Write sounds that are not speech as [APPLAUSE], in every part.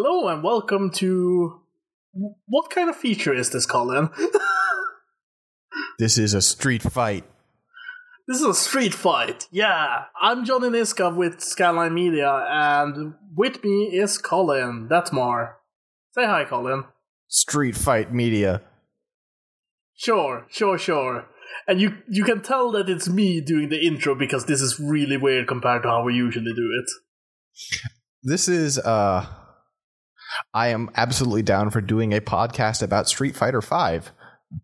Hello and welcome to. What kind of feature is this, Colin? [LAUGHS] This is a street fight. this is a street fight. Yeah, I'm Johnny Niska with Skyline Media, and with me is Colin Detmar. Say hi, Colin. Street fight media. Sure, sure, sure. And you you can tell that it's me doing the intro because this is really weird compared to how we usually do it. This is uh I am absolutely down for doing a podcast about Street Fighter 5,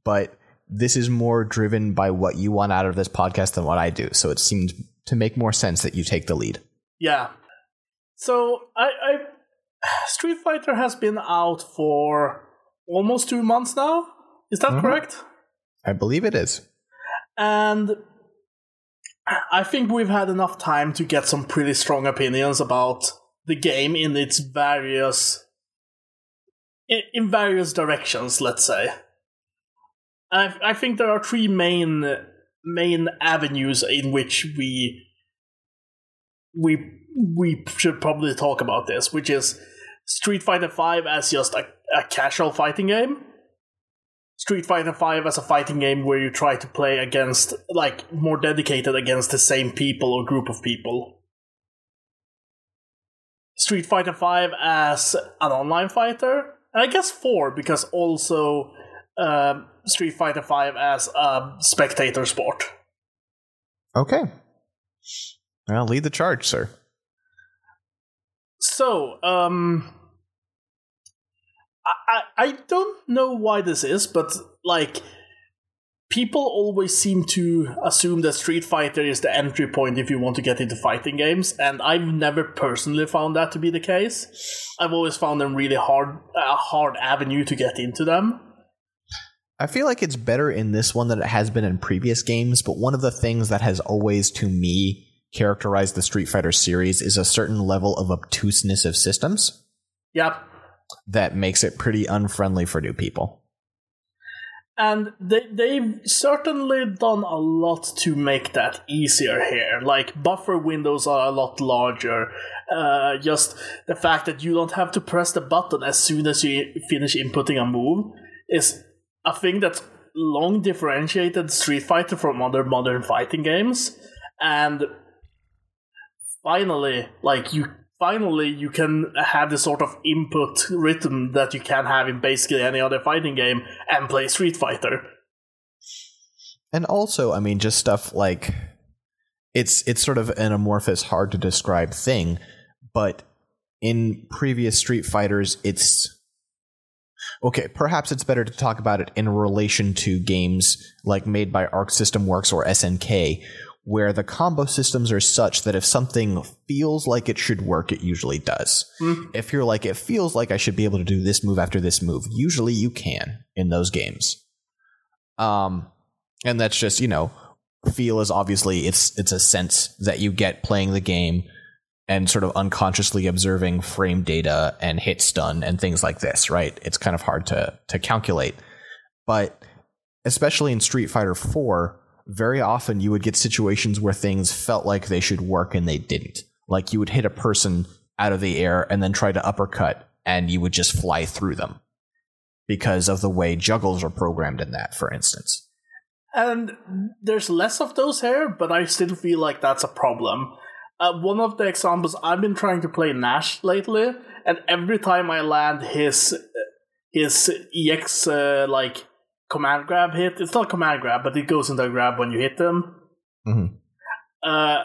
but this is more driven by what you want out of this podcast than what I do. So it seemed to make more sense that you take the lead. Yeah. So I, I [SIGHS] Street Fighter has been out for almost two months now. Is that Mhm. correct? I believe it is. And I think we've had enough time to get some pretty strong opinions about the game in its various in, various directions, let's say. I I think there are three main main avenues in which we we we should probably talk about this, which is Street Fighter V as just a, a casual fighting game. Street Fighter V as a fighting game where you try to play against, like, more dedicated against the same people or group of people. Street Fighter V as an online fighter, and I guess 4 because also um Street Fighter V as a spectator sport. Okay. Well, lead the charge, sir. So, um, I, I I don't know why this is, but like, people always seem to assume that Street Fighter is the entry point if you want to get into fighting games, and I've never personally found that to be the case. I've always found them really hard, a hard avenue to get into them. I feel like it's better in this one than it has been in previous games, but one of the things that has always, to me, characterized the Street Fighter series is a certain level of obtuseness of systems Yep. that makes it pretty unfriendly for new people. And they they've certainly done a lot to make that easier here. Like buffer windows are a lot larger. Uh, just the fact that you don't have to press the button as soon as you finish inputting a move is a thing that's long differentiated Street Fighter from other modern fighting games. And finally, like you finally you can have the sort of input rhythm that you can have in basically any other fighting game and play Street Fighter. And also, I mean, just stuff like it's it's sort of an amorphous, hard to describe thing, but in previous Street Fighters, it's okay. Perhaps it's better to talk about it in relation to games like made by Arc System Works or SNK, where the combo systems are such that if something feels like it should work, it usually does. Hmm. If you're like, it feels like I should be able to do this move after this move, usually you can in those games. Um, and that's just you know feel is obviously it's it's a sense that you get playing the game and sort of unconsciously observing frame data and hit stun and things like this right it's kind of hard to to calculate but especially in street fighter 4 very often you would get situations where things felt like they should work and they didn't like you would hit a person out of the air and then try to uppercut and you would just fly through them because of the way juggles are programmed in that for instance And there's less of those here, but I still feel like that's a problem. Uh, one of the examples I've been trying to play Nash lately, and every time I land his his EX uh, like command grab hit, it's not command grab, but it goes into a grab when you hit them. Mhm. Uh,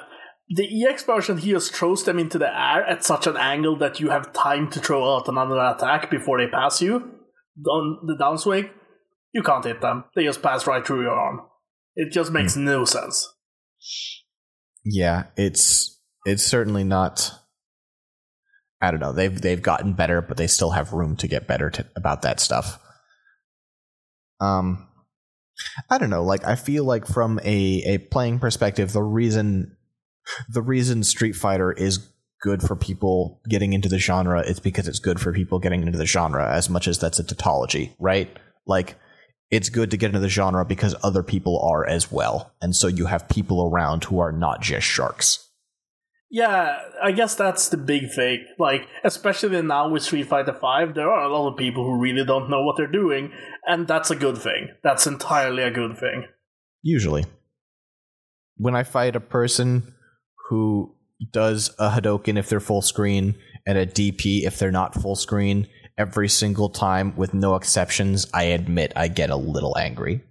the EX version he just throws them into the air at such an angle that you have time to throw out another attack before they pass you on the downswing. You can't hit them; they just pass right through your arm. It just makes no sense. Yeah, it's it's certainly not. I don't know. They've they've gotten better, but they still have room to get better to, about that stuff. Um, I don't know. Like I feel like from a a playing perspective, the reason the reason Street Fighter is good for people getting into the genre is because it's good for people getting into the genre as much as that's a tautology, right? Like it's good to get into the genre because other people are as well. And so you have people around who are not just sharks. Yeah, I guess that's the big thing. Like, especially now with Street Fighter Five, there are a lot of people who really don't know what they're doing, and that's a good thing. That's entirely a good thing. Usually. When I fight a person who does a Hadoken if they're full screen and a DP if they're not full screen every single time with no exceptions, I admit I get a little angry.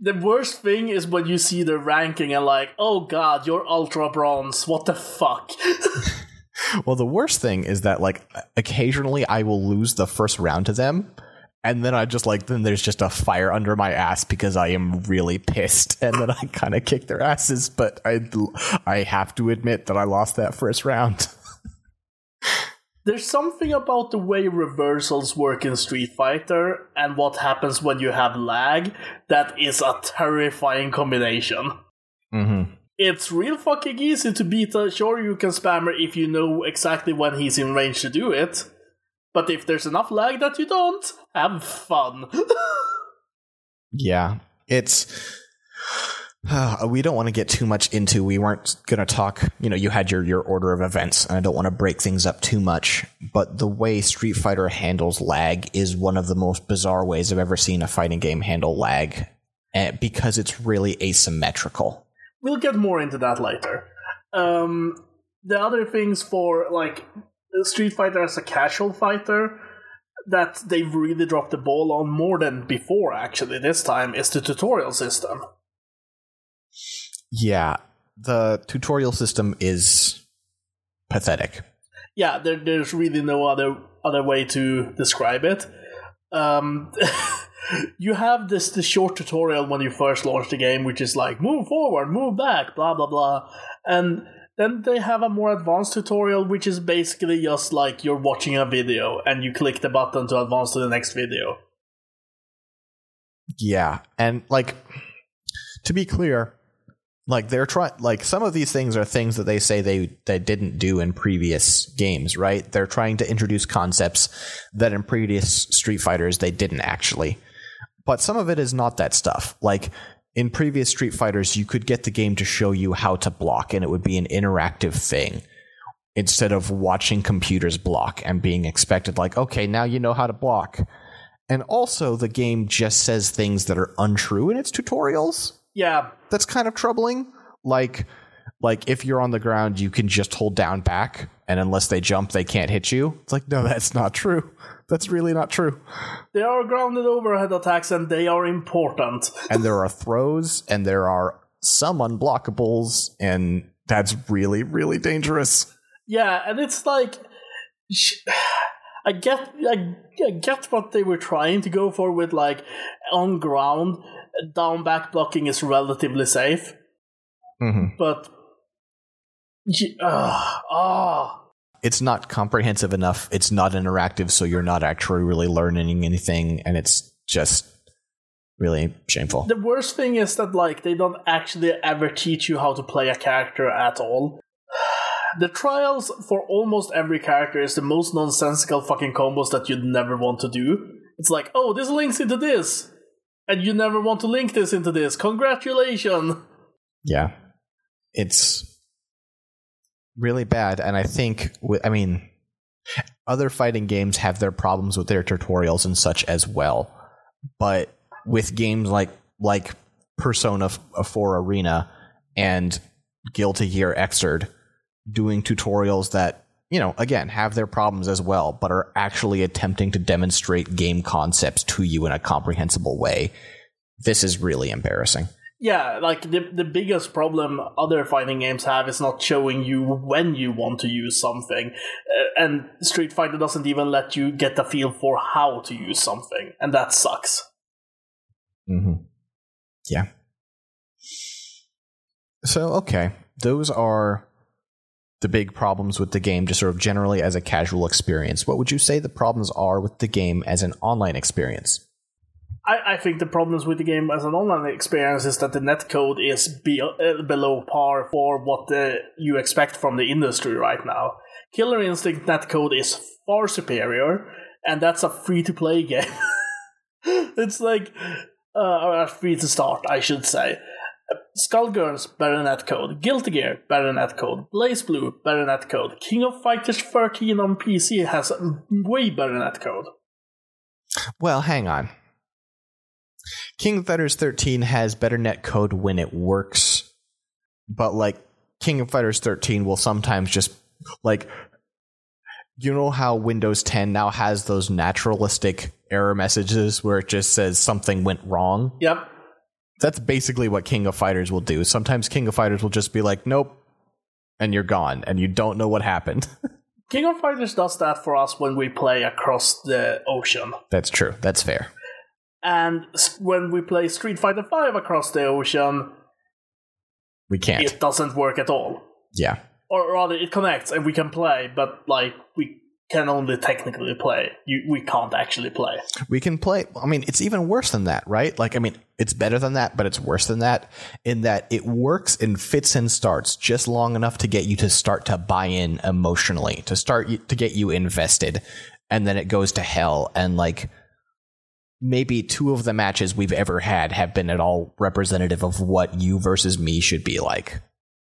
The worst thing is when you see the ranking and like, oh god, you're ultra bronze. What the fuck? [LAUGHS] well, the worst thing is that like occasionally I will lose the first round to them and then I just like then there's just a fire under my ass because I am really pissed, and then I kind of kick their asses. But I I have to admit that I lost that first round. [LAUGHS] There's something about the way reversals work in Street Fighter and what happens when you have lag that is a terrifying combination. Mm-hmm. It's real fucking easy to beat a Shoryuken spammer if you know exactly when he's in range to do it. But if there's enough lag that you don't, have fun. [LAUGHS] yeah, it's. [SIGHS] We don't want to get too much into. We weren't going to talk. You know, you had your your order of events, and I don't want to break things up too much. But the way Street Fighter handles lag is one of the most bizarre ways I've ever seen a fighting game handle lag, eh, because it's really asymmetrical. We'll get more into that later. Um, the other things for like Street Fighter as a casual fighter that they've really dropped the ball on more than before, actually, this time, is the tutorial system. Yeah, the tutorial system is pathetic. Yeah, there, there's really no other other way to describe it. Um, [LAUGHS] you have this the short tutorial when you first launch the game, which is like move forward, move back, blah blah blah, and then they have a more advanced tutorial, which is basically just like you're watching a video and you click the button to advance to the next video. Yeah, and like to be clear, like they're trying like some of these things are things that they say they they didn't do in previous games, right? They're trying to introduce concepts that in previous Street Fighters they didn't actually. But some of it is not that stuff. Like in previous Street Fighters, you could get the game to show you how to block, and it would be an interactive thing instead of watching computers block and being expected, like, okay, now you know how to block. And also, the game just says things that are untrue in its tutorials. Yeah. That's kind of troubling. Like, like if you're on the ground, you can just hold down back, and unless they jump, they can't hit you. It's like, no, that's not true. That's really not true. There are grounded overhead attacks and they are important. [LAUGHS] and there are throws and there are some unblockables, and that's really, really dangerous. Yeah, and it's like. [SIGHS] I get, I, I get what they were trying to go for with like on ground, down back blocking is relatively safe, mm-hmm. but uh, uh, it's not comprehensive enough. It's not interactive, so you're not actually really learning anything, and it's just really shameful. The worst thing is that like they don't actually ever teach you how to play a character at all. [SIGHS] The trials for almost every character is the most nonsensical fucking combos that you'd never want to do. It's like, oh, this links into this, and you never want to link this into this. Congratulations. Yeah, it's really bad. And I think, I mean, other fighting games have their problems with their tutorials and such as well. But with games like like Persona uh, 4 Arena and Guilty Gear Xrd doing tutorials that you know again have their problems as well but are actually attempting to demonstrate game concepts to you in a comprehensible way this is really embarrassing yeah, like the the biggest problem other fighting games have is not showing you when you want to use something, uh, and Street Fighter doesn't even let you get a feel for how to use something, and that sucks. Mm-hmm. Yeah. So okay, those are the big problems with the game, just sort of generally as a casual experience. What would you say the problems are with the game as an online experience? I, I think the problems with the game as an online experience is that the netcode is be, uh, below par for what the, you expect from the industry right now. Killer Instinct netcode is far superior, and that's a free to play [LAUGHS] game. it's like, uh, free to start, I should say. Skullgirls, better netcode. Guilty Gear, better netcode. BlazBlue, better netcode. King of Fighters 13 on PC has way better netcode. Well, hang on. King of Fighters 13 has better netcode when it works, but like King of Fighters 13 will sometimes just like you know how Windows 10 now has those naturalistic error messages where it just says something went wrong? Yep. That's basically what King of Fighters will do. Sometimes King of Fighters will just be like, nope, and you're gone, and you don't know what happened. [LAUGHS] King of Fighters does that for us when we play across the ocean. That's true. That's fair. And when we play Street Fighter V across the ocean, we can't. It doesn't work at all. Yeah. Or rather, it connects and we can play, but like we can only technically play. You, we can't actually play. We can play. I mean, it's even worse than that, right? Like, I mean, it's better than that, but it's worse than that in that it works in fits and starts just long enough to get you to start to buy in emotionally, to start to get you invested, and then it goes to hell. And like, maybe two of the matches we've ever had have been at all representative of what you versus me should be like.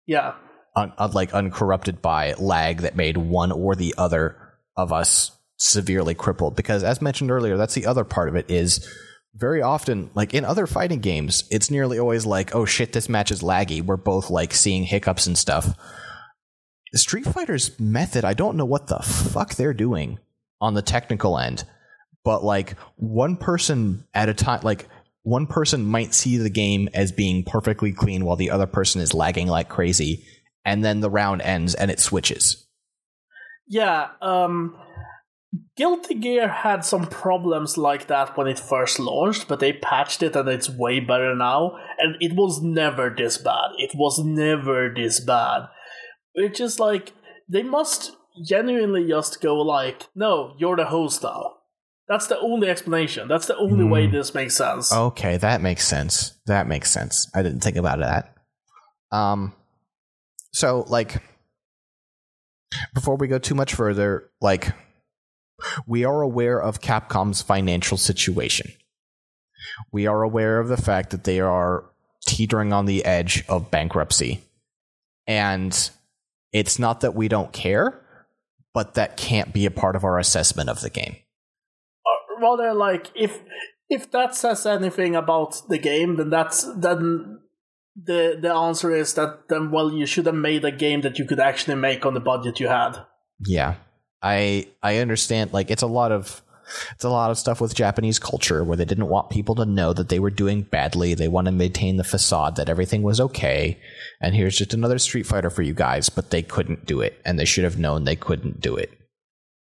Yeah. Un- like uncorrupted by lag that made one or the other of us severely crippled. Because as mentioned earlier that's the other part of it is very often like in other fighting games it's nearly always like oh shit this match is laggy. We're both like seeing hiccups and stuff. Street fighter's method i don't know what the fuck they're doing on the technical end but like one person at a time like one person might see the game as being perfectly clean while the other person is lagging like crazy and then the round ends and it switches yeah, um, Guilty Gear had some problems like that when it first launched, but they patched it and it's way better now. And it was never this bad. It was never this bad. It's just like they must genuinely just go like, "No, you're the host now." That's the only explanation. That's the only mm. way hmm. this makes sense. Okay, that makes sense. That makes sense. I didn't think about that. Um, so like before we go too much further, like we are aware of Capcom's financial situation. We are aware of the fact that they are teetering on the edge of bankruptcy. And it's not that we don't care, but that can't be a part of our assessment of the game. Uh, rather, like if if that says anything about the game, then that's then the the answer is that then well you should have made a game that you could actually make on the budget you had. Yeah. I I understand like it's a lot of it's a lot of stuff with Japanese culture where they didn't want people to know that they were doing badly. They want to maintain the facade that everything was okay. And here's just another Street Fighter for you guys, but they couldn't do it and they should have known they couldn't do it.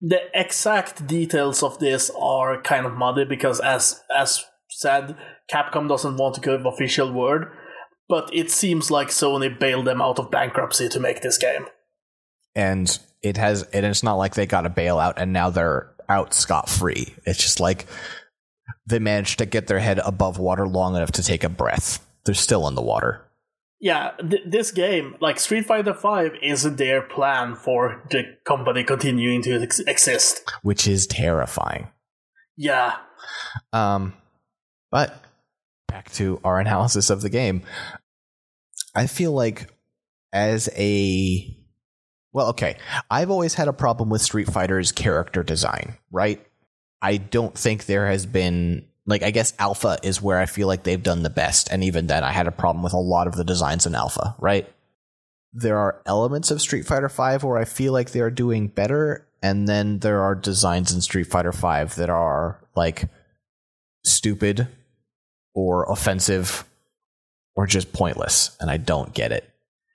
The exact details of this are kind of muddy because as as said, Capcom doesn't want to give official word but it seems like Sony bailed them out of bankruptcy to make this game. And it has, and it's not like they got a bailout and now they're out scot free. It's just like they managed to get their head above water long enough to take a breath. They're still in the water. Yeah, th- this game, like Street Fighter V, is their plan for the company continuing to ex- exist, which is terrifying. Yeah. Um, but back to our [LAUGHS] analysis of the game. I feel like as a well, okay, I've always had a problem with Street Fighter's character design, right? I don't think there has been like I guess Alpha is where I feel like they've done the best, and even then I had a problem with a lot of the designs in Alpha, right? There are elements of Street Fighter V where I feel like they are doing better, and then there are designs in Street Fighter V that are like stupid or offensive or just pointless, and I don't get it.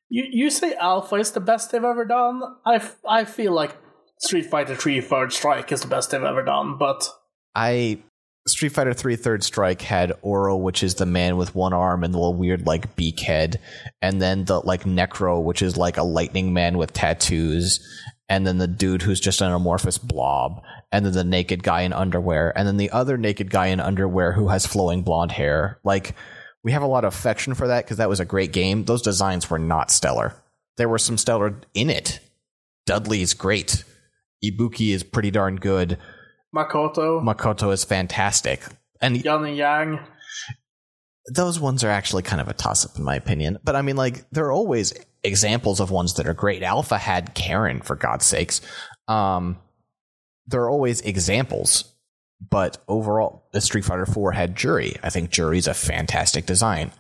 You you say Alpha is the best they've ever done. I, f- I feel like Street Fighter 3 Third Strike is the best they've ever done, but I Street Fighter 3 Third Strike had Oro, which is the man with one arm and the little weird like beak head, and then the like Necro, which is like a lightning man with tattoos, and then the dude who's just an amorphous blob, and then the naked guy in underwear, and then the other naked guy in underwear who has flowing blonde hair. Like we have a lot of affection for that because that was a great game. Those designs were not stellar. There were some stellar in it. Dudley is great. Ibuki is pretty darn good. Makoto. Makoto is fantastic. And Yang and Yang. those ones are actually kind of a toss up in my opinion. But I mean, like there are always examples of ones that are great. Alpha had Karin for God's sakes. Um, there are always examples, but overall, the Street Fighter 4 had Juri. I think Juri's a fantastic design,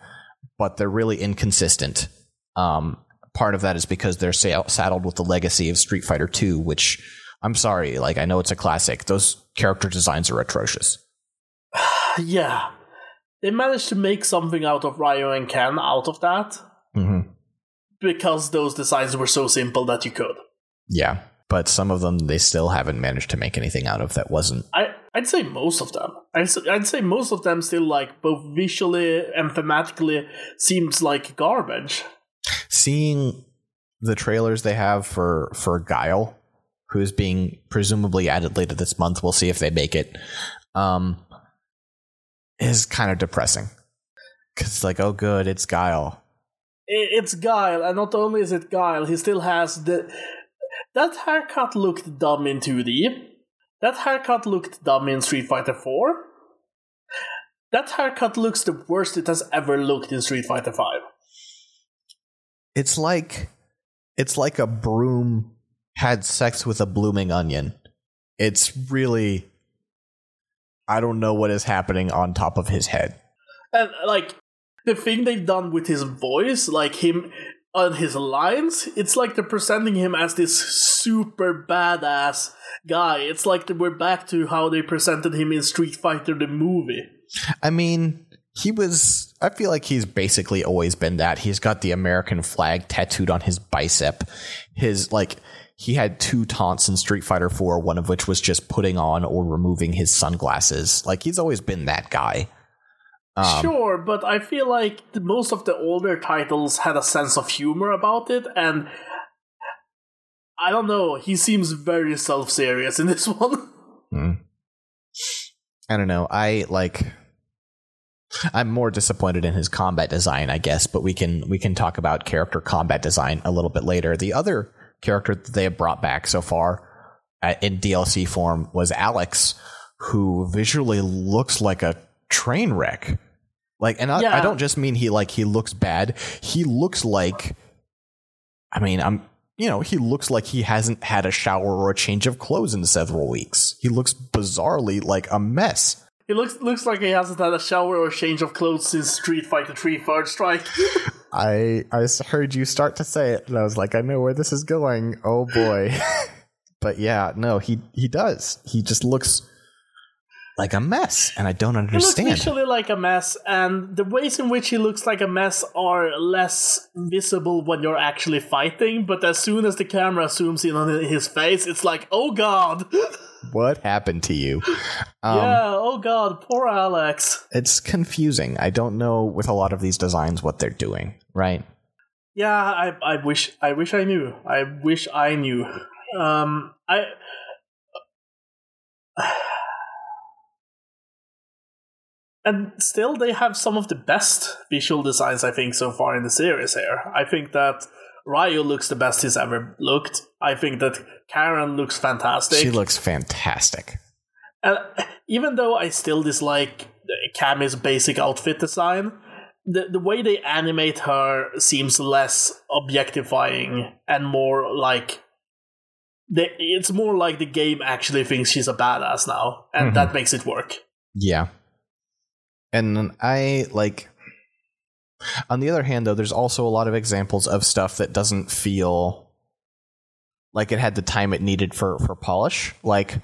but they're really inconsistent. Um, part of that is because they're saddled with the legacy of Street Fighter 2, which I'm sorry, like I know it's a classic. Those character designs are atrocious. [SIGHS] yeah, they managed to make something out of Ryu and Ken out of that mm-hmm. because those designs were so simple that you could. Yeah, but some of them they still haven't managed to make anything out of that wasn't. I I'd say most of them. I'd, say most of them still like both visually and thematically seems like garbage. Seeing the trailers they have for for Guile, who's being presumably added later this month, we'll see if they make it. Um, is kind of depressing because it's like, oh, good, it's Guile. It's Guile, and not only is it Guile, he still has the that haircut looked dumb in 2D. That haircut looked dumb in Street Fighter 4. That haircut looks the worst it has ever looked in Street Fighter 5. It's like it's like a broom had sex with a blooming onion. It's really I don't know what is happening on top of his head. And like the thing they've done with his voice, like him on his lines, it's like they're presenting him as this super badass guy. It's like we're back to how they presented him in Street Fighter the movie. I mean, he was I feel like he's basically always been that. He's got the American flag tattooed on his bicep. His like he had two taunts in Street Fighter 4, one of which was just putting on or removing his sunglasses. Like he's always been that guy. Um, sure, but I feel like most of the older titles had a sense of humor about it, and I don't know, he seems very self serious in this [LAUGHS] one. Hmm. I don't know. I like. I'm more disappointed in his combat design, I guess, but we can we can talk about character combat design a little bit later. The other character that they have brought back so far uh, in DLC form was Alex, who visually looks like a train wreck. Like, and I, yeah. I don't just mean he like he looks bad. He looks like, I mean, I'm you know, he looks like he hasn't had a shower or a change of clothes in several weeks. He looks bizarrely like a mess. He looks looks like he hasn't had a shower or a change of clothes since Street Fighter 3 Third Strike. [LAUGHS] I I heard you start to say it, and I was like, I know where this is going. Oh boy. [LAUGHS] but yeah, no, he he does. He just looks like a mess, and I don't understand. He looks visually like a mess, and the ways in which he looks like a mess are less visible when you're actually fighting. But as soon as the camera zooms in on his face, it's like, oh god. [LAUGHS] what happened to you? Um, yeah, oh god, poor Alex. It's confusing. I don't know with a lot of these designs what they're doing, right? Yeah, I, I wish I wish I knew. I wish I knew. Um, I. and still, they have some of the best visual designs I think so far in the series. Here, I think that Ryu looks the best he's ever looked. I think that Karin looks fantastic. She looks fantastic. And even though I still dislike Cammy's basic outfit design, the, the way they animate her seems less objectifying and more like they, it's more like the game actually thinks she's a badass now, and mm-hmm. that makes it work. Yeah. And I like on the other hand, though, there's also a lot of examples of stuff that doesn't feel like it had the time it needed for for polish. Like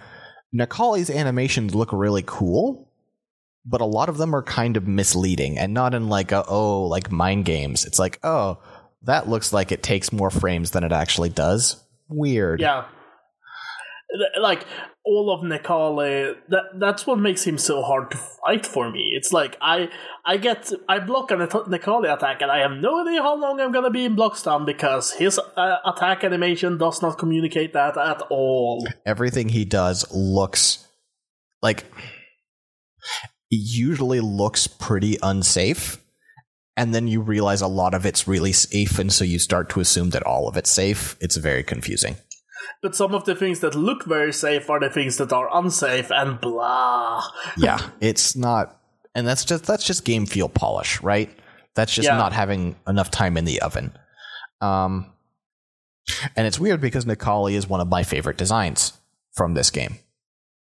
Necalli's animations look really cool, but a lot of them are kind of misleading and not in like a oh like mind games. It's like oh that looks like it takes more frames than it actually does. Weird. Yeah. Like all of Necalli, that that's what makes him so hard to fight for me. It's like I I get I block an Necalli attack and I have no idea how long I'm gonna be in block stun because his uh, attack animation does not communicate that at all. Everything he does looks like usually looks pretty unsafe. And then you realize a lot of it's really safe, and so you start to assume that all of it's safe. It's very confusing but some of the things that look very safe are the things that are unsafe and blah. [LAUGHS] yeah, it's not and that's just that's just game feel polish, right? That's just Yeah. not having enough time in the oven. Um, and it's weird because Necalli is one of my favorite designs from this game.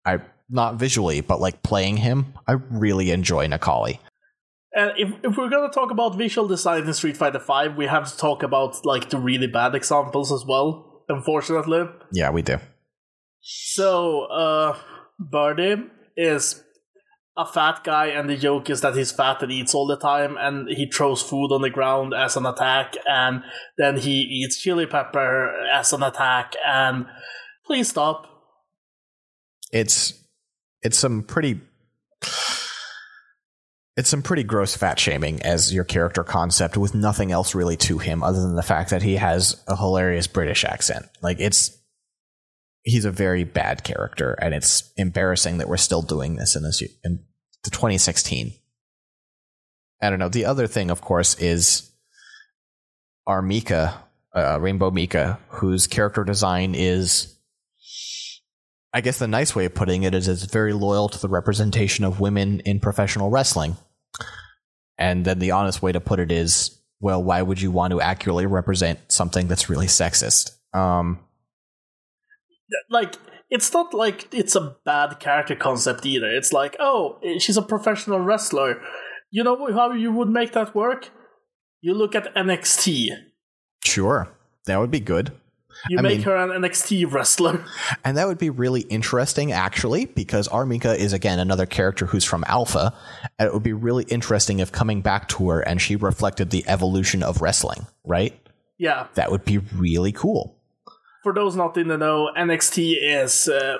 I not visually, but like playing him, I really enjoy Necalli. And if, if we're gonna talk about visual design in Street Fighter V, we have to talk about like the really bad examples as well. Unfortunately, Yeah, we do. so uh, Birdie is a fat guy, and the joke is that he's fat and eats all the time, and he throws food on the ground as an attack, and then he eats chili pepper as an attack. And please stop. It's it's some pretty it's some pretty gross fat shaming as your character concept with nothing else really to him other than the fact that he has a hilarious British accent. Like it's he's a very bad character and it's embarrassing that we're still doing this in this in the 2016. I don't know. The other thing of course is R. Mika, uh, Rainbow Mika, whose character design is I guess the nice way of putting it is it's very loyal to the representation of women in professional wrestling. And then the honest way to put it is, well, why would you want to accurately represent something that's really sexist? Um, like it's not like it's a bad character concept either. It's like, oh, she's a professional wrestler. You know how you would make that work? You look at NXT. sure, that would be good. You I make mean- her an NXT wrestler. [LAUGHS] And that would be really interesting, actually, because R. Mika is, again, another character who's from Alpha. And it would be really interesting if coming back to her and she reflected the evolution of wrestling, right? Yeah. That would be really cool. For those not in the know, NXT is uh,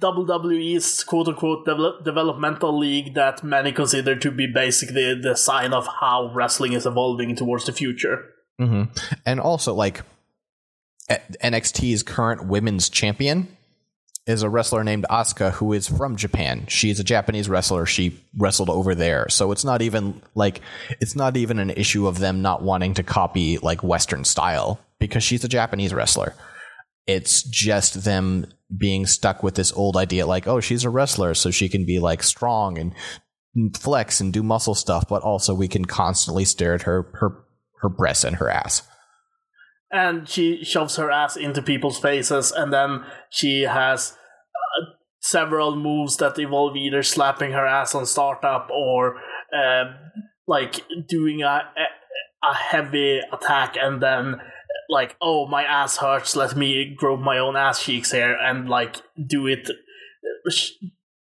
WWE's quote unquote devel- developmental league that many consider to be basically the sign of how wrestling is evolving towards the future. hmm And also, like NXT's current women's champion is a wrestler named Asuka who is from Japan. She's a Japanese wrestler. She wrestled over there. So it's not even like it's not even an issue of them not wanting to copy like Western style because she's a Japanese wrestler. It's just them being stuck with this old idea like, oh, she's a wrestler, so she can be like strong and flex and do muscle stuff, but also we can constantly stare at her her her breasts and her ass. And she shoves her ass into people's faces, and then she has uh, several moves that involve either slapping her ass on startup or um like doing a, a heavy attack, and then like, oh, my ass hurts. Let me grow my own ass cheeks here, and like do it uh,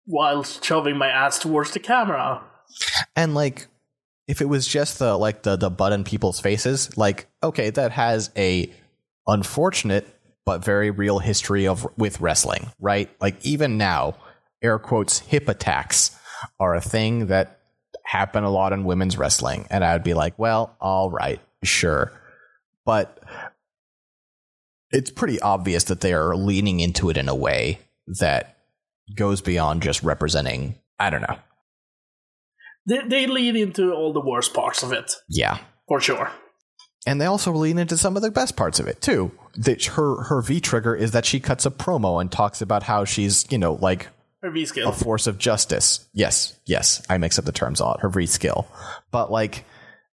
while shoving my ass towards the camera. And like if it was just the like the the butt in people's faces, like okay, that has a unfortunate but very real history of with wrestling, right? Like even now, air quotes hip attacks are a thing that happen a lot in women's wrestling and I would be like, well, all right, sure. But it's pretty obvious that they are leaning into it in a way that goes beyond just representing, I don't know. They they lead into all the worst parts of it Yeah. for sure. And they also lean into some of the best parts of it too. That her her V trigger is that she cuts a promo and talks about how she's you know like Her V skill, A force of justice. Yes, yes, I mix up the terms a lot. Her V skill, but like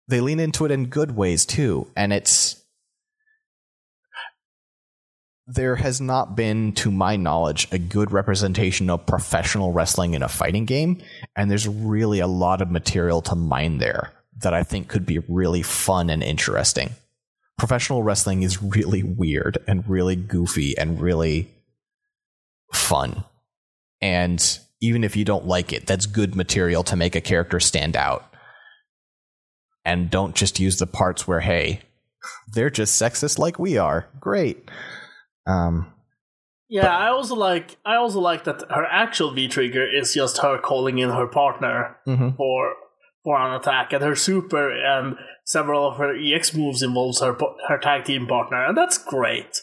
they lean into it in good ways too, and it's there has not been, to my knowledge, a good representation of professional wrestling in a fighting game, and there's really a lot of material to mine there that I think could be really fun and interesting. Professional wrestling is really weird and really goofy and really fun. And even if you don't like it, that's good material to make a character stand out. And don't just use the parts where, hey, they're just sexist like we are. Great. Um, Yeah, I also like I also like that her actual V trigger is just her calling in her partner mhm. for for an attack, and her super and several of her EX moves involves her her tag team partner, and that's great.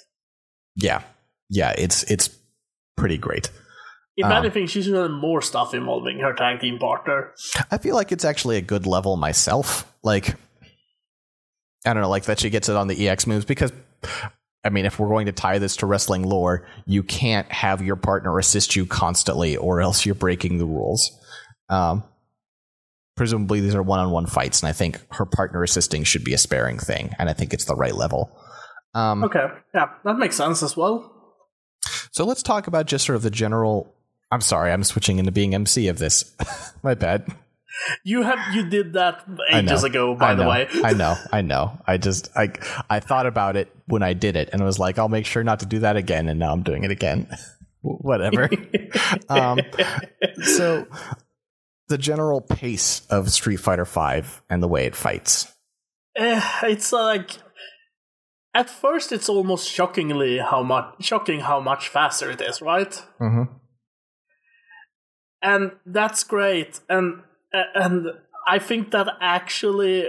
Yeah, yeah, it's it's pretty great. If Um, anything, she should have more stuff involving her tag team partner. I feel like it's actually a good level myself. Like, I don't know, like that she gets it on the EX moves because, I mean, if we're going to tie this to wrestling lore, you can't have your partner assist you constantly, or else you're breaking the rules. Um, presumably these are one-on-one fights, and I think her partner assisting should be a sparing thing, and I think it's the right level. Um, Okay, yeah, that makes sense as well. So let's talk about just sort of the general. I'm sorry, I'm switching into being MC of this. [LAUGHS] My bad. You have you did that ages ago, by the way. I know. I know. I just I I thought about it when I did it, and I was like, I'll make sure not to do that again, and now I'm doing it again. [LAUGHS] Whatever. [LAUGHS] um, so the general pace of Street Fighter Five and the way it fights. Eh, it's uh, like at first it's almost shockingly how much shocking how much faster it is, right? Mm-hmm. and that's great and and i think that actually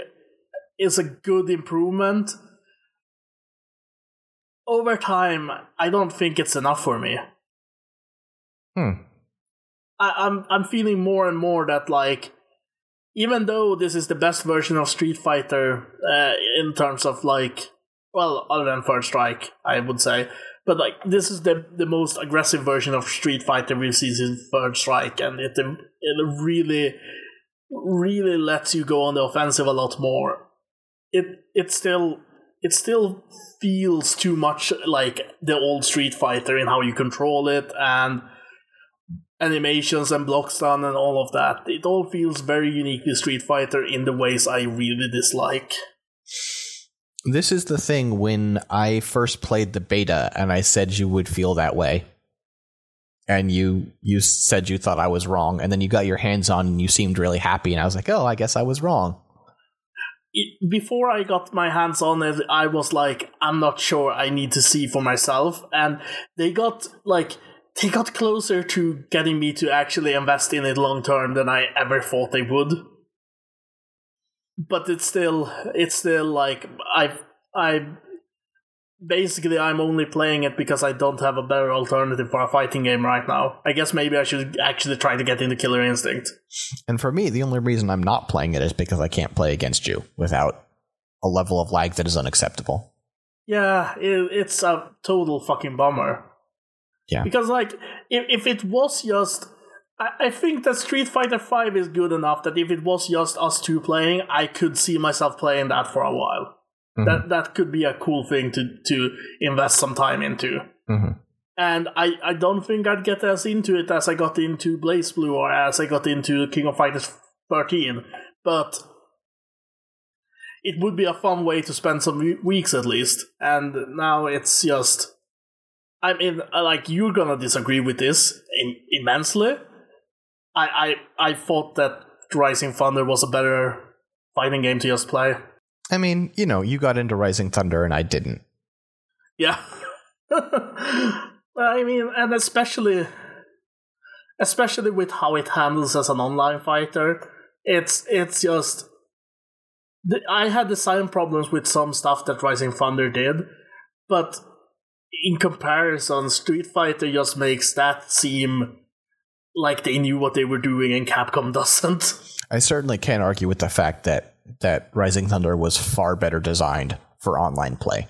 is a good improvement over time i don't think it's enough for me Hmm. I, i'm i'm feeling more and more that like even though this is the best version of street fighter uh, in terms of like well other than first strike i would say but like this is the the most aggressive version of Street Fighter we've seen since Third Strike, and it it really really lets you go on the offensive a lot more. It it still it still feels too much like the old Street Fighter in how you control it and animations and block stun and all of that. It all feels very uniquely Street Fighter in the ways I really dislike. This is the thing when I first played the beta and I said you would feel that way. And you you said you thought I was wrong and then you got your hands on and you seemed really happy and I was like, "Oh, I guess I was wrong." before I got my hands on it, I was like, I'm not sure. I need to see for myself. And they got like they got closer to getting me to actually invest in it long term than I ever thought they would. But it's still it's still like I I basically I'm only playing it because I don't have a better alternative for a fighting game right now. I guess maybe I should actually try to get into Killer Instinct. And for me, the only reason I'm not playing it is because I can't play against you without a level of lag that is unacceptable. Yeah, it, it's a total fucking bummer. Yeah. Because like, if if it was just, I, I think that Street Fighter Five is good enough that if it was just us two playing, I could see myself playing that for a while. Mhm. That that could be a cool thing to to invest some time into. Mhm. And I, I don't think I'd get as into it as I got into BlazBlue or as I got into King of Fighters 13, but it would be a fun way to spend some weeks at least. And now it's just. I mean, like, you're gonna disagree with this Im- immensely. I, I, I thought that Rising Thunder was a better fighting game to just play. I mean, you know, you got into Rising Thunder and I didn't. Yeah. [LAUGHS] I mean, and especially especially with how it handles as an online fighter, it's it's just I had the same problems with some stuff that Rising Thunder did, but in comparison, Street Fighter just makes that seem like they knew what they were doing and Capcom [LAUGHS] doesn't. I certainly can't argue with the fact that that Rising Thunder was far better designed for online play.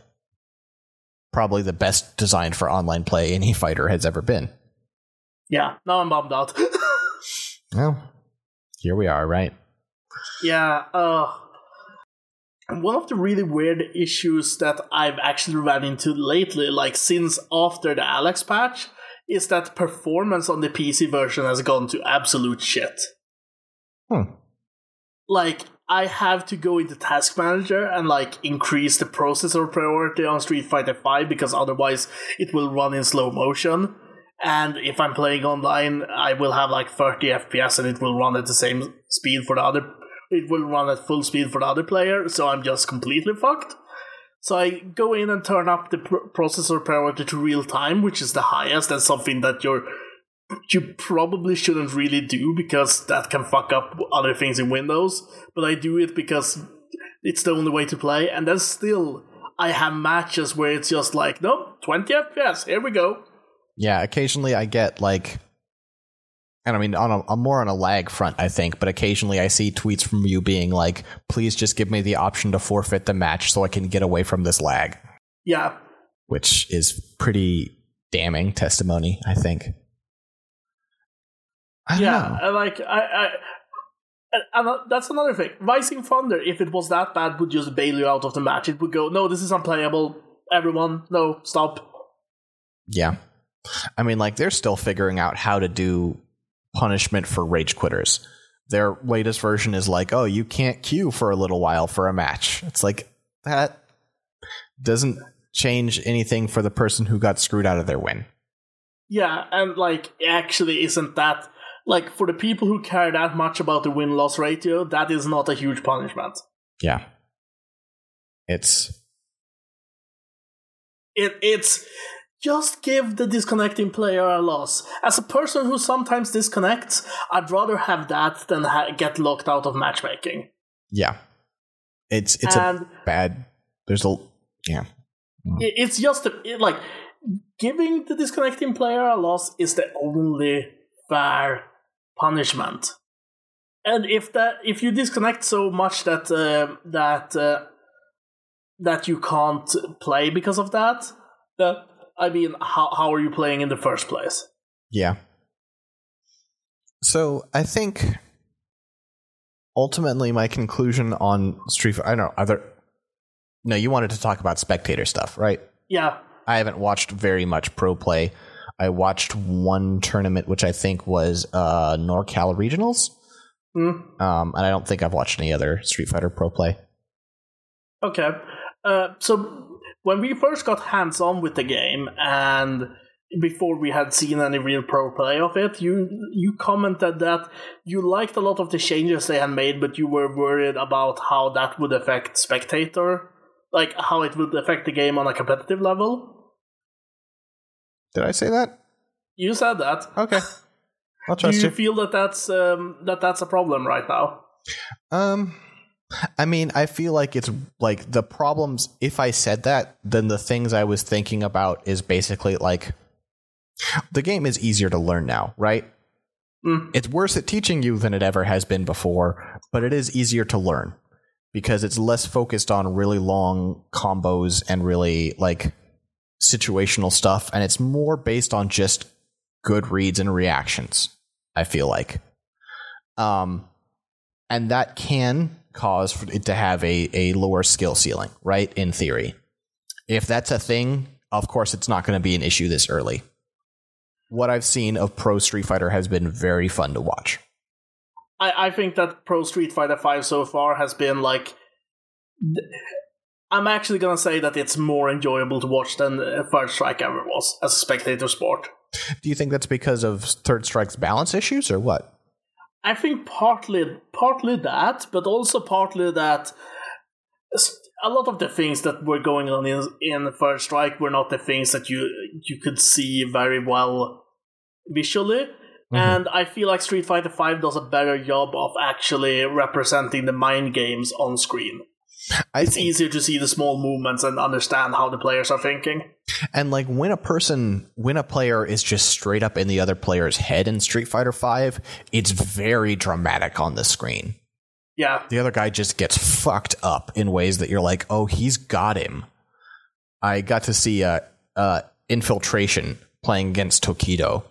Probably the best designed for online play any fighter has ever been. Yeah, now I'm bummed out. [LAUGHS] Well, here we are, right? Yeah, uh one of the really weird issues that I've actually ran into lately, like since after the Alex patch, is that performance on the PC version has gone to absolute shit. Hmm. Like, I have to go into Task Manager and like increase the processor priority on Street Fighter 5 because otherwise it will run in slow motion. And if I'm playing online, I will have like 30 FPS and it will run at the same speed for the other. It will run at full speed for the other player, so I'm just completely fucked. So I go in and turn up the pr- processor priority to real time, which is the highest, and something that you're you probably shouldn't really do because that can fuck up other things in Windows. But I do it because it's the only way to play, and then still I have matches where it's just like, nope, 20 FPS, here we go. Yeah, occasionally I get like, and I mean, on a, I'm more on a lag front, I think, but occasionally I see tweets from you being like, please just give me the option to forfeit the match so I can get away from this lag, Yeah, which is pretty damning testimony, I think. I yeah, know. like I, I, And, and uh, that's another thing. Rising Thunder, if it was that bad, would just bail you out of the match. It would go, no, this is unplayable. Everyone, no, stop. Yeah. I mean, like, they're still figuring out how to do punishment for rage quitters. Their latest version is like, oh, you can't queue for a little while for a match. It's like, that doesn't change anything for the person who got screwed out of their win. Yeah, and like, actually, isn't that like for the people who care that much about the win loss ratio? That is not a huge punishment. Yeah. It's it it's just give the disconnecting player a loss. As a person who sometimes disconnects, I'd rather have that than ha- get locked out of matchmaking. yeah. It's it's And- a bad. There's a yeah. Mm. It- It's just a, it, like giving the disconnecting player a loss is the only fair punishment. And if that if you disconnect so much that uh, that uh, that you can't play because of that, that I mean, how how are you playing in the first place? Yeah. So I think ultimately my conclusion on Street Fighter. I don't know. Other. No, you wanted to talk about spectator stuff, right? Yeah, I haven't watched very much pro play. I watched one tournament, which I think was uh, NorCal Regionals, Mm, um, and I don't think I've watched any other Street Fighter pro play. okay. Uh, so when we first got hands on with the game and before we had seen any real pro play of it, you you commented that you liked a lot of the changes they had made, but you were worried about how that would affect spectator, like how it would affect the game on a competitive level. Did I say that? You said that. Okay, [LAUGHS] I'll Do trust you Do you. feel that that's um, that that's a problem right now? Um, I mean, I feel like it's like the problems. If I said that, then the things I was thinking about is basically like the game is easier to learn now, right? Mm. It's worse at teaching you than it ever has been before, but it is easier to learn because it's less focused on really long combos and really like situational stuff, and it's more based on just good reads and reactions. I feel like, um, and that can cause it to have a a lower skill ceiling, right? In theory, if that's a thing, of course, it's not going to be an issue this early. What I've seen of Pro Street Fighter has been very fun to watch. I, I think that Pro Street Fighter Five so far has been like. th- I'm actually gonna say that it's more enjoyable to watch than uh, Third Strike ever was as a spectator sport. Do you think that's because of Third Strike's balance issues or what? I think partly partly that, but also partly that a lot of the things that were going on in in Third Strike were not the things that you you could see very well visually. And I feel like Street Fighter V does a better job of actually representing the mind games on screen. I It's think, easier to see the small movements and understand how the players are thinking. and like when a person, when a player is just straight up in the other player's head in Street Fighter Five, it's very dramatic on the screen. Yeah, the other guy just gets fucked up in ways that you're like, oh, he's got him. I got to see uh, uh, Infiltration playing against Tokido,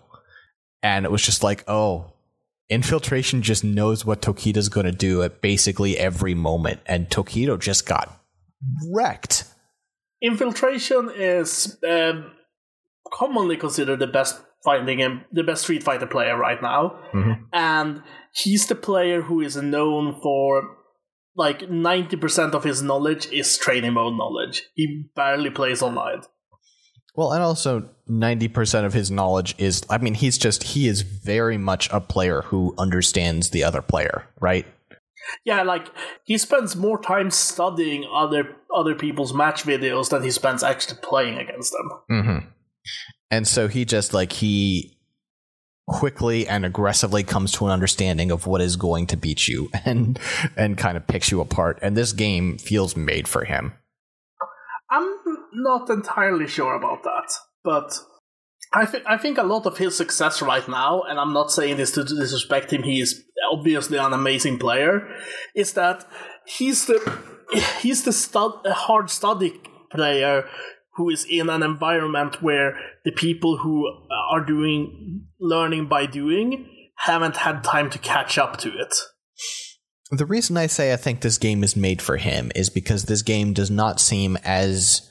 and it was just like, oh, Infiltration just knows what Tokido's going to do at basically every moment, and Tokido just got wrecked. Infiltration is um, commonly considered the best fighting game, the best Street Fighter player right now, Mhm. and he's the player who is known for like ninety percent of his knowledge is training mode knowledge. He barely plays online. Well, and also 90% of his knowledge is, I mean, he's just, he is very much a player who understands the other player, right? Yeah, like he spends more time studying other other people's match videos than he spends actually playing against them. Mm-hmm. And so he just like he quickly and aggressively comes to an understanding of what is going to beat you [LAUGHS] and and kind of picks you apart. And this game feels made for him. Not entirely sure about that, but I think I think a lot of his success right now, and I'm not saying this to disrespect him. He is obviously an amazing player. Is that he's the he's the stud, a hard study player who is in an environment where the people who are doing learning by doing haven't had time to catch up to it. The reason I say I think this game is made for him is because this game does not seem as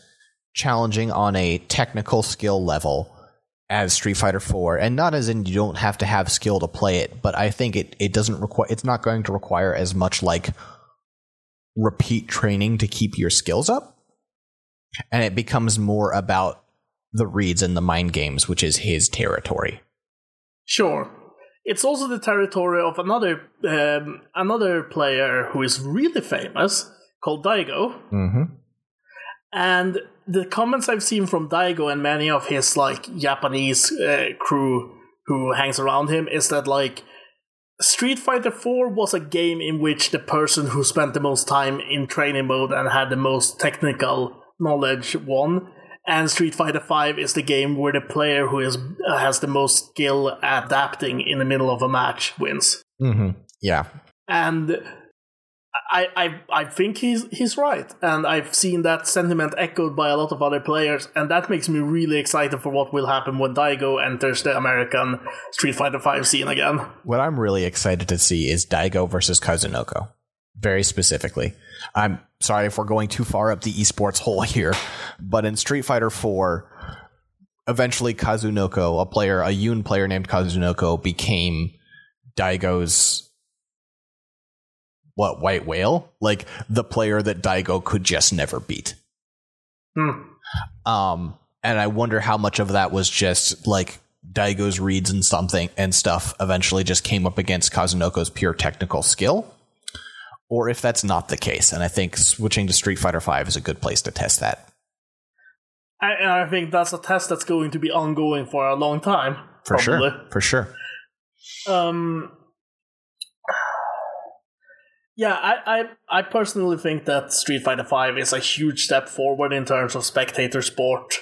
challenging on a technical skill level as Street Fighter 4 and not as in you don't have to have skill to play it but I think it it doesn't require it's not going to require as much like repeat training to keep your skills up and it becomes more about the reads and the mind games which is his territory Sure. It's also the territory of another um, another player who is really famous called Daigo. mhm And the comments I've seen from Daigo and many of his like Japanese uh, crew who hangs around him is that like Street Fighter 4 was a game in which the person who spent the most time in training mode and had the most technical knowledge won. And Street Fighter 5 is the game where the player who is uh, has the most skill adapting in the middle of a match wins. mhm yeah And I, I I think he's he's right, and I've seen that sentiment echoed by a lot of other players, and that makes me really excited for what will happen when Daigo enters the American Street Fighter V scene again. What I'm really excited to see is Daigo versus Kazunoko. Very specifically. I'm sorry if we're going too far up the esports hole [LAUGHS] here, but in Street Fighter 4, eventually Kazunoko, a player, a Yun player named Kazunoko, became Daigo's what white whale? Like the player that Daigo could just never beat. Hmm. Um, and I wonder how much of that was just like Daigo's reads and something and stuff eventually just came up against Kazunoko's pure technical skill, or if that's not the case. And I think switching to Street Fighter V is a good place to test that. I, and I think that's a test that's going to be ongoing for a long time. For probably. sure. For sure. Um, yeah, I, I I personally think that Street Fighter V is a huge step forward in terms of spectator sport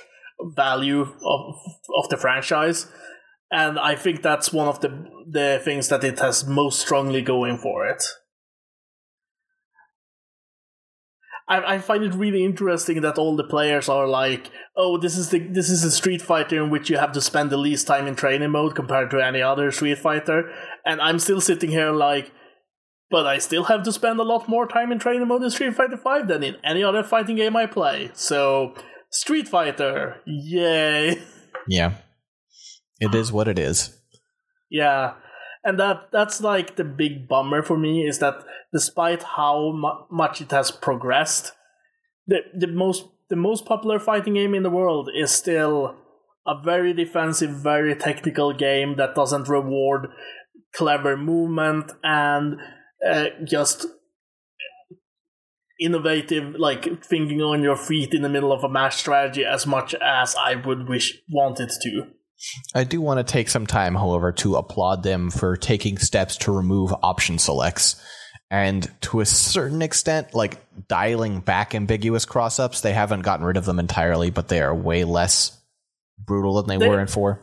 value of of the franchise, and I think that's one of the the things that it has most strongly going for it. I, I find it really interesting that all the players are like, "Oh, this is the this is a Street Fighter in which you have to spend the least time in training mode compared to any other Street Fighter," and I'm still sitting here like, but I still have to spend a lot more time in training mode in Street Fighter V than in any other fighting game I play. So, Street Fighter, yay! [LAUGHS] Yeah. It is what it is. Yeah, and that that's like the big bummer for me is that despite how mu- much it has progressed, the the most the most popular fighting game in the world is still a very defensive, very technical game that doesn't reward clever movement and uh, just innovative like thinking on your feet in the middle of a match strategy as much as I would wish wanted to. I do want to take some time, however, to applaud them for taking steps to remove option selects. And to a certain extent, like dialing back ambiguous cross ups, they haven't gotten rid of them entirely, but they are way less brutal than they, They- were in 4.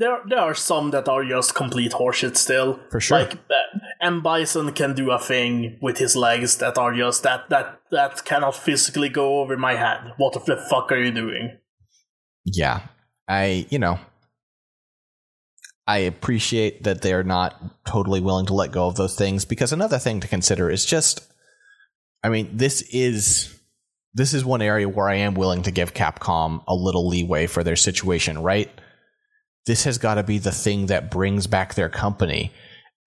There, there are some that are just complete horseshit still. For sure. Like uh, M Bison can do a thing with his legs that are just that that that cannot physically go over my head. What the fuck are you doing? Yeah. I, you know, I appreciate that they're not totally willing to let go of those things because another thing to consider is just I mean, this is this is one area where I am willing to give Capcom a little leeway for their situation, right? This has got to be the thing that brings back their company.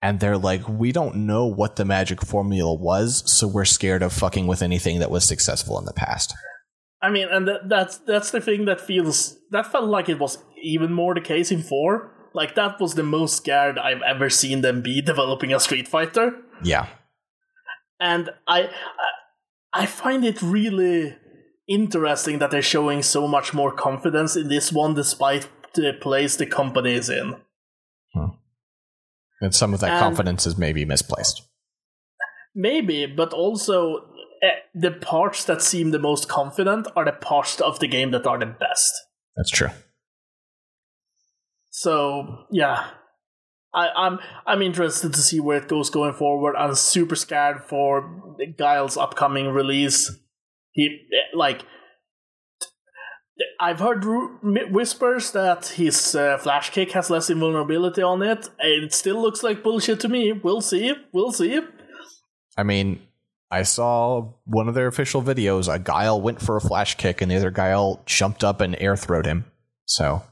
And they're like, we don't know what the magic formula was, so we're scared of fucking with anything that was successful in the past. I mean, and that, that's that's the thing that feels that felt like it was even more the case in four. Like that was the most scared I've ever seen them be developing a Street Fighter. Yeah. and I, I I find it really interesting that they're showing so much more confidence in this one, despite the place the company is in. Hmm. And some of that And- confidence is maybe misplaced. Maybe, but also eh, the parts that seem the most confident are the parts of the game that are the best. That's true. So yeah, I, I'm I'm interested to see where it goes going forward. I'm super scared for Guile's upcoming release. He eh, like. I've heard ru- whispers that his uh, flash kick has less invulnerability on it. It still looks like bullshit to me. We'll see. We'll see. I mean, I saw one of their official videos. A Guile went for a flash kick, and the other Guile jumped up and air throwed him. So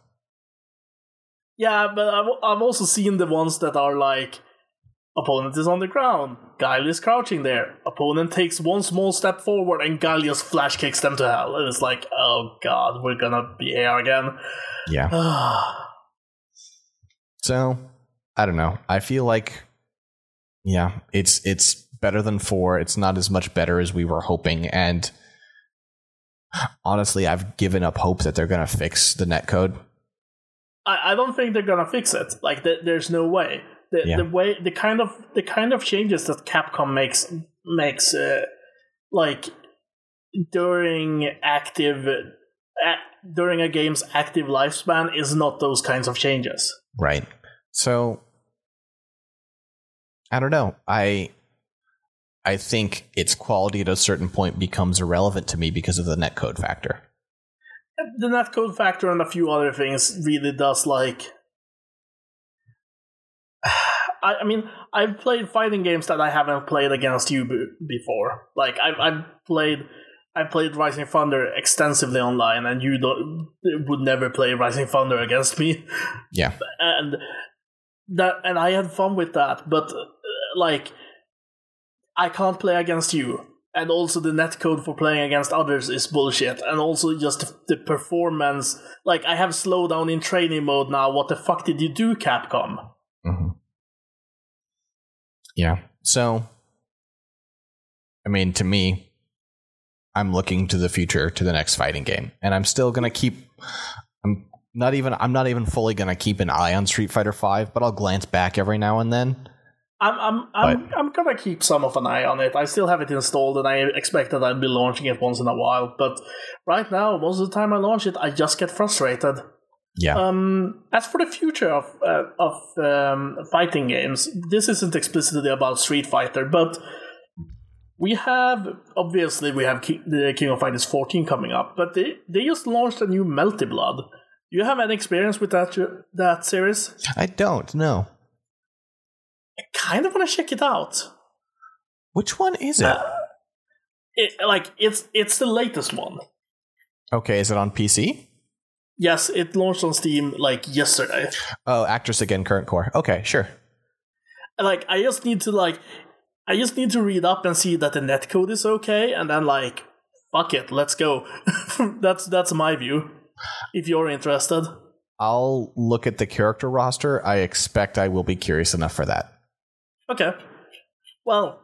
Yeah, but I've, I've also seen the ones that are like opponent is on the ground, Guile is crouching there, opponent takes one small step forward, and just flash kicks them to hell. And it's like, oh god, we're gonna be here again. yeah. [SIGHS] So I don't know. I feel like yeah, it's it's better than four. It's not as much better as we were hoping, and honestly, I've given up hope that they're gonna fix the netcode. I, I don't think they're gonna fix it. Like, th- there's no way. The, Yeah. the way the kind of the kind of changes that Capcom makes makes uh, like during active a- during a game's active lifespan is not those kinds of changes. Right. So I don't know. I I think its quality at a certain point becomes irrelevant to me because of the netcode factor. The netcode factor and a few other things really does like. I, I mean, I've played fighting games that I haven't played against you b- before. Like I've I've played I played Rising Thunder extensively online, and you don't, would never play Rising Thunder against me. [LAUGHS] Yeah. and that and I had fun with that, but uh, like I can't play against you. And also the netcode for playing against others is bullshit. And also just the performance like I have slowdown in training mode now. What the fuck did you do, Capcom? hmm Yeah. So, I mean, to me, I'm looking to the future, to the next fighting game, and I'm still gonna keep. I'm not even. I'm not even fully gonna keep an eye on Street Fighter Five, but I'll glance back every now and then. I'm I'm I'm, I'm gonna keep some of an eye on it. I still have it installed, and I expect that I'll be launching it once in a while. But right now, most of the time I launch it, I just get frustrated. Yeah. Um, as for the future of uh, of um, fighting games, this isn't explicitly about Street Fighter, but we have obviously we have Ki- the King of Fighters 14 coming up, but they they just launched a new Melty Blood. Do you have any experience with that that series? I don't know. I kind of want to check it out. Which one is it? Uh, it, like it's it's the latest one. okay, is it on PC? Yes, it launched on Steam like yesterday. Oh, Actress Again, Current Code. Okay, sure. like I just need to like I just need to read up and see that the netcode is okay, and then like fuck it, let's go. [LAUGHS] that's that's my view. If you're interested, I'll look at the character roster. I expect I will be curious enough for that. okay. Well,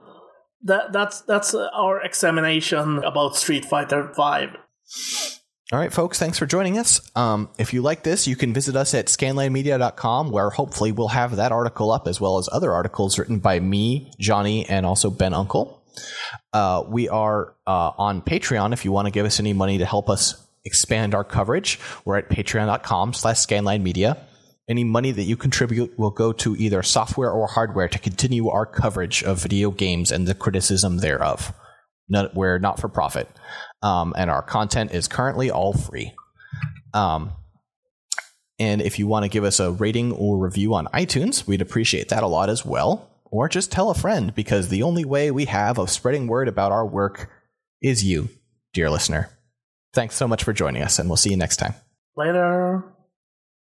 that that's that's our examination about Street Fighter Five. All right, folks, thanks for joining us. Um, if you like this, you can visit us at scanlinemedia.com, where hopefully we'll have that article up as well as other articles written by me, Johnny, and also Ben Uncle. Uh, we are uh, on Patreon if you want to give us any money to help us expand our coverage. We're at patreon.com slash scanlinemedia. Any money that you contribute will go to either software or hardware to continue our coverage of video games and the criticism thereof. We're not for profit um, and our content is currently all free. Um, and if you want to give us a rating or review on iTunes, we'd appreciate that a lot as well. Or just tell a friend, because the only way we have of spreading word about our work is you, dear listener. Thanks so much for joining us, and we'll see you next time. Later.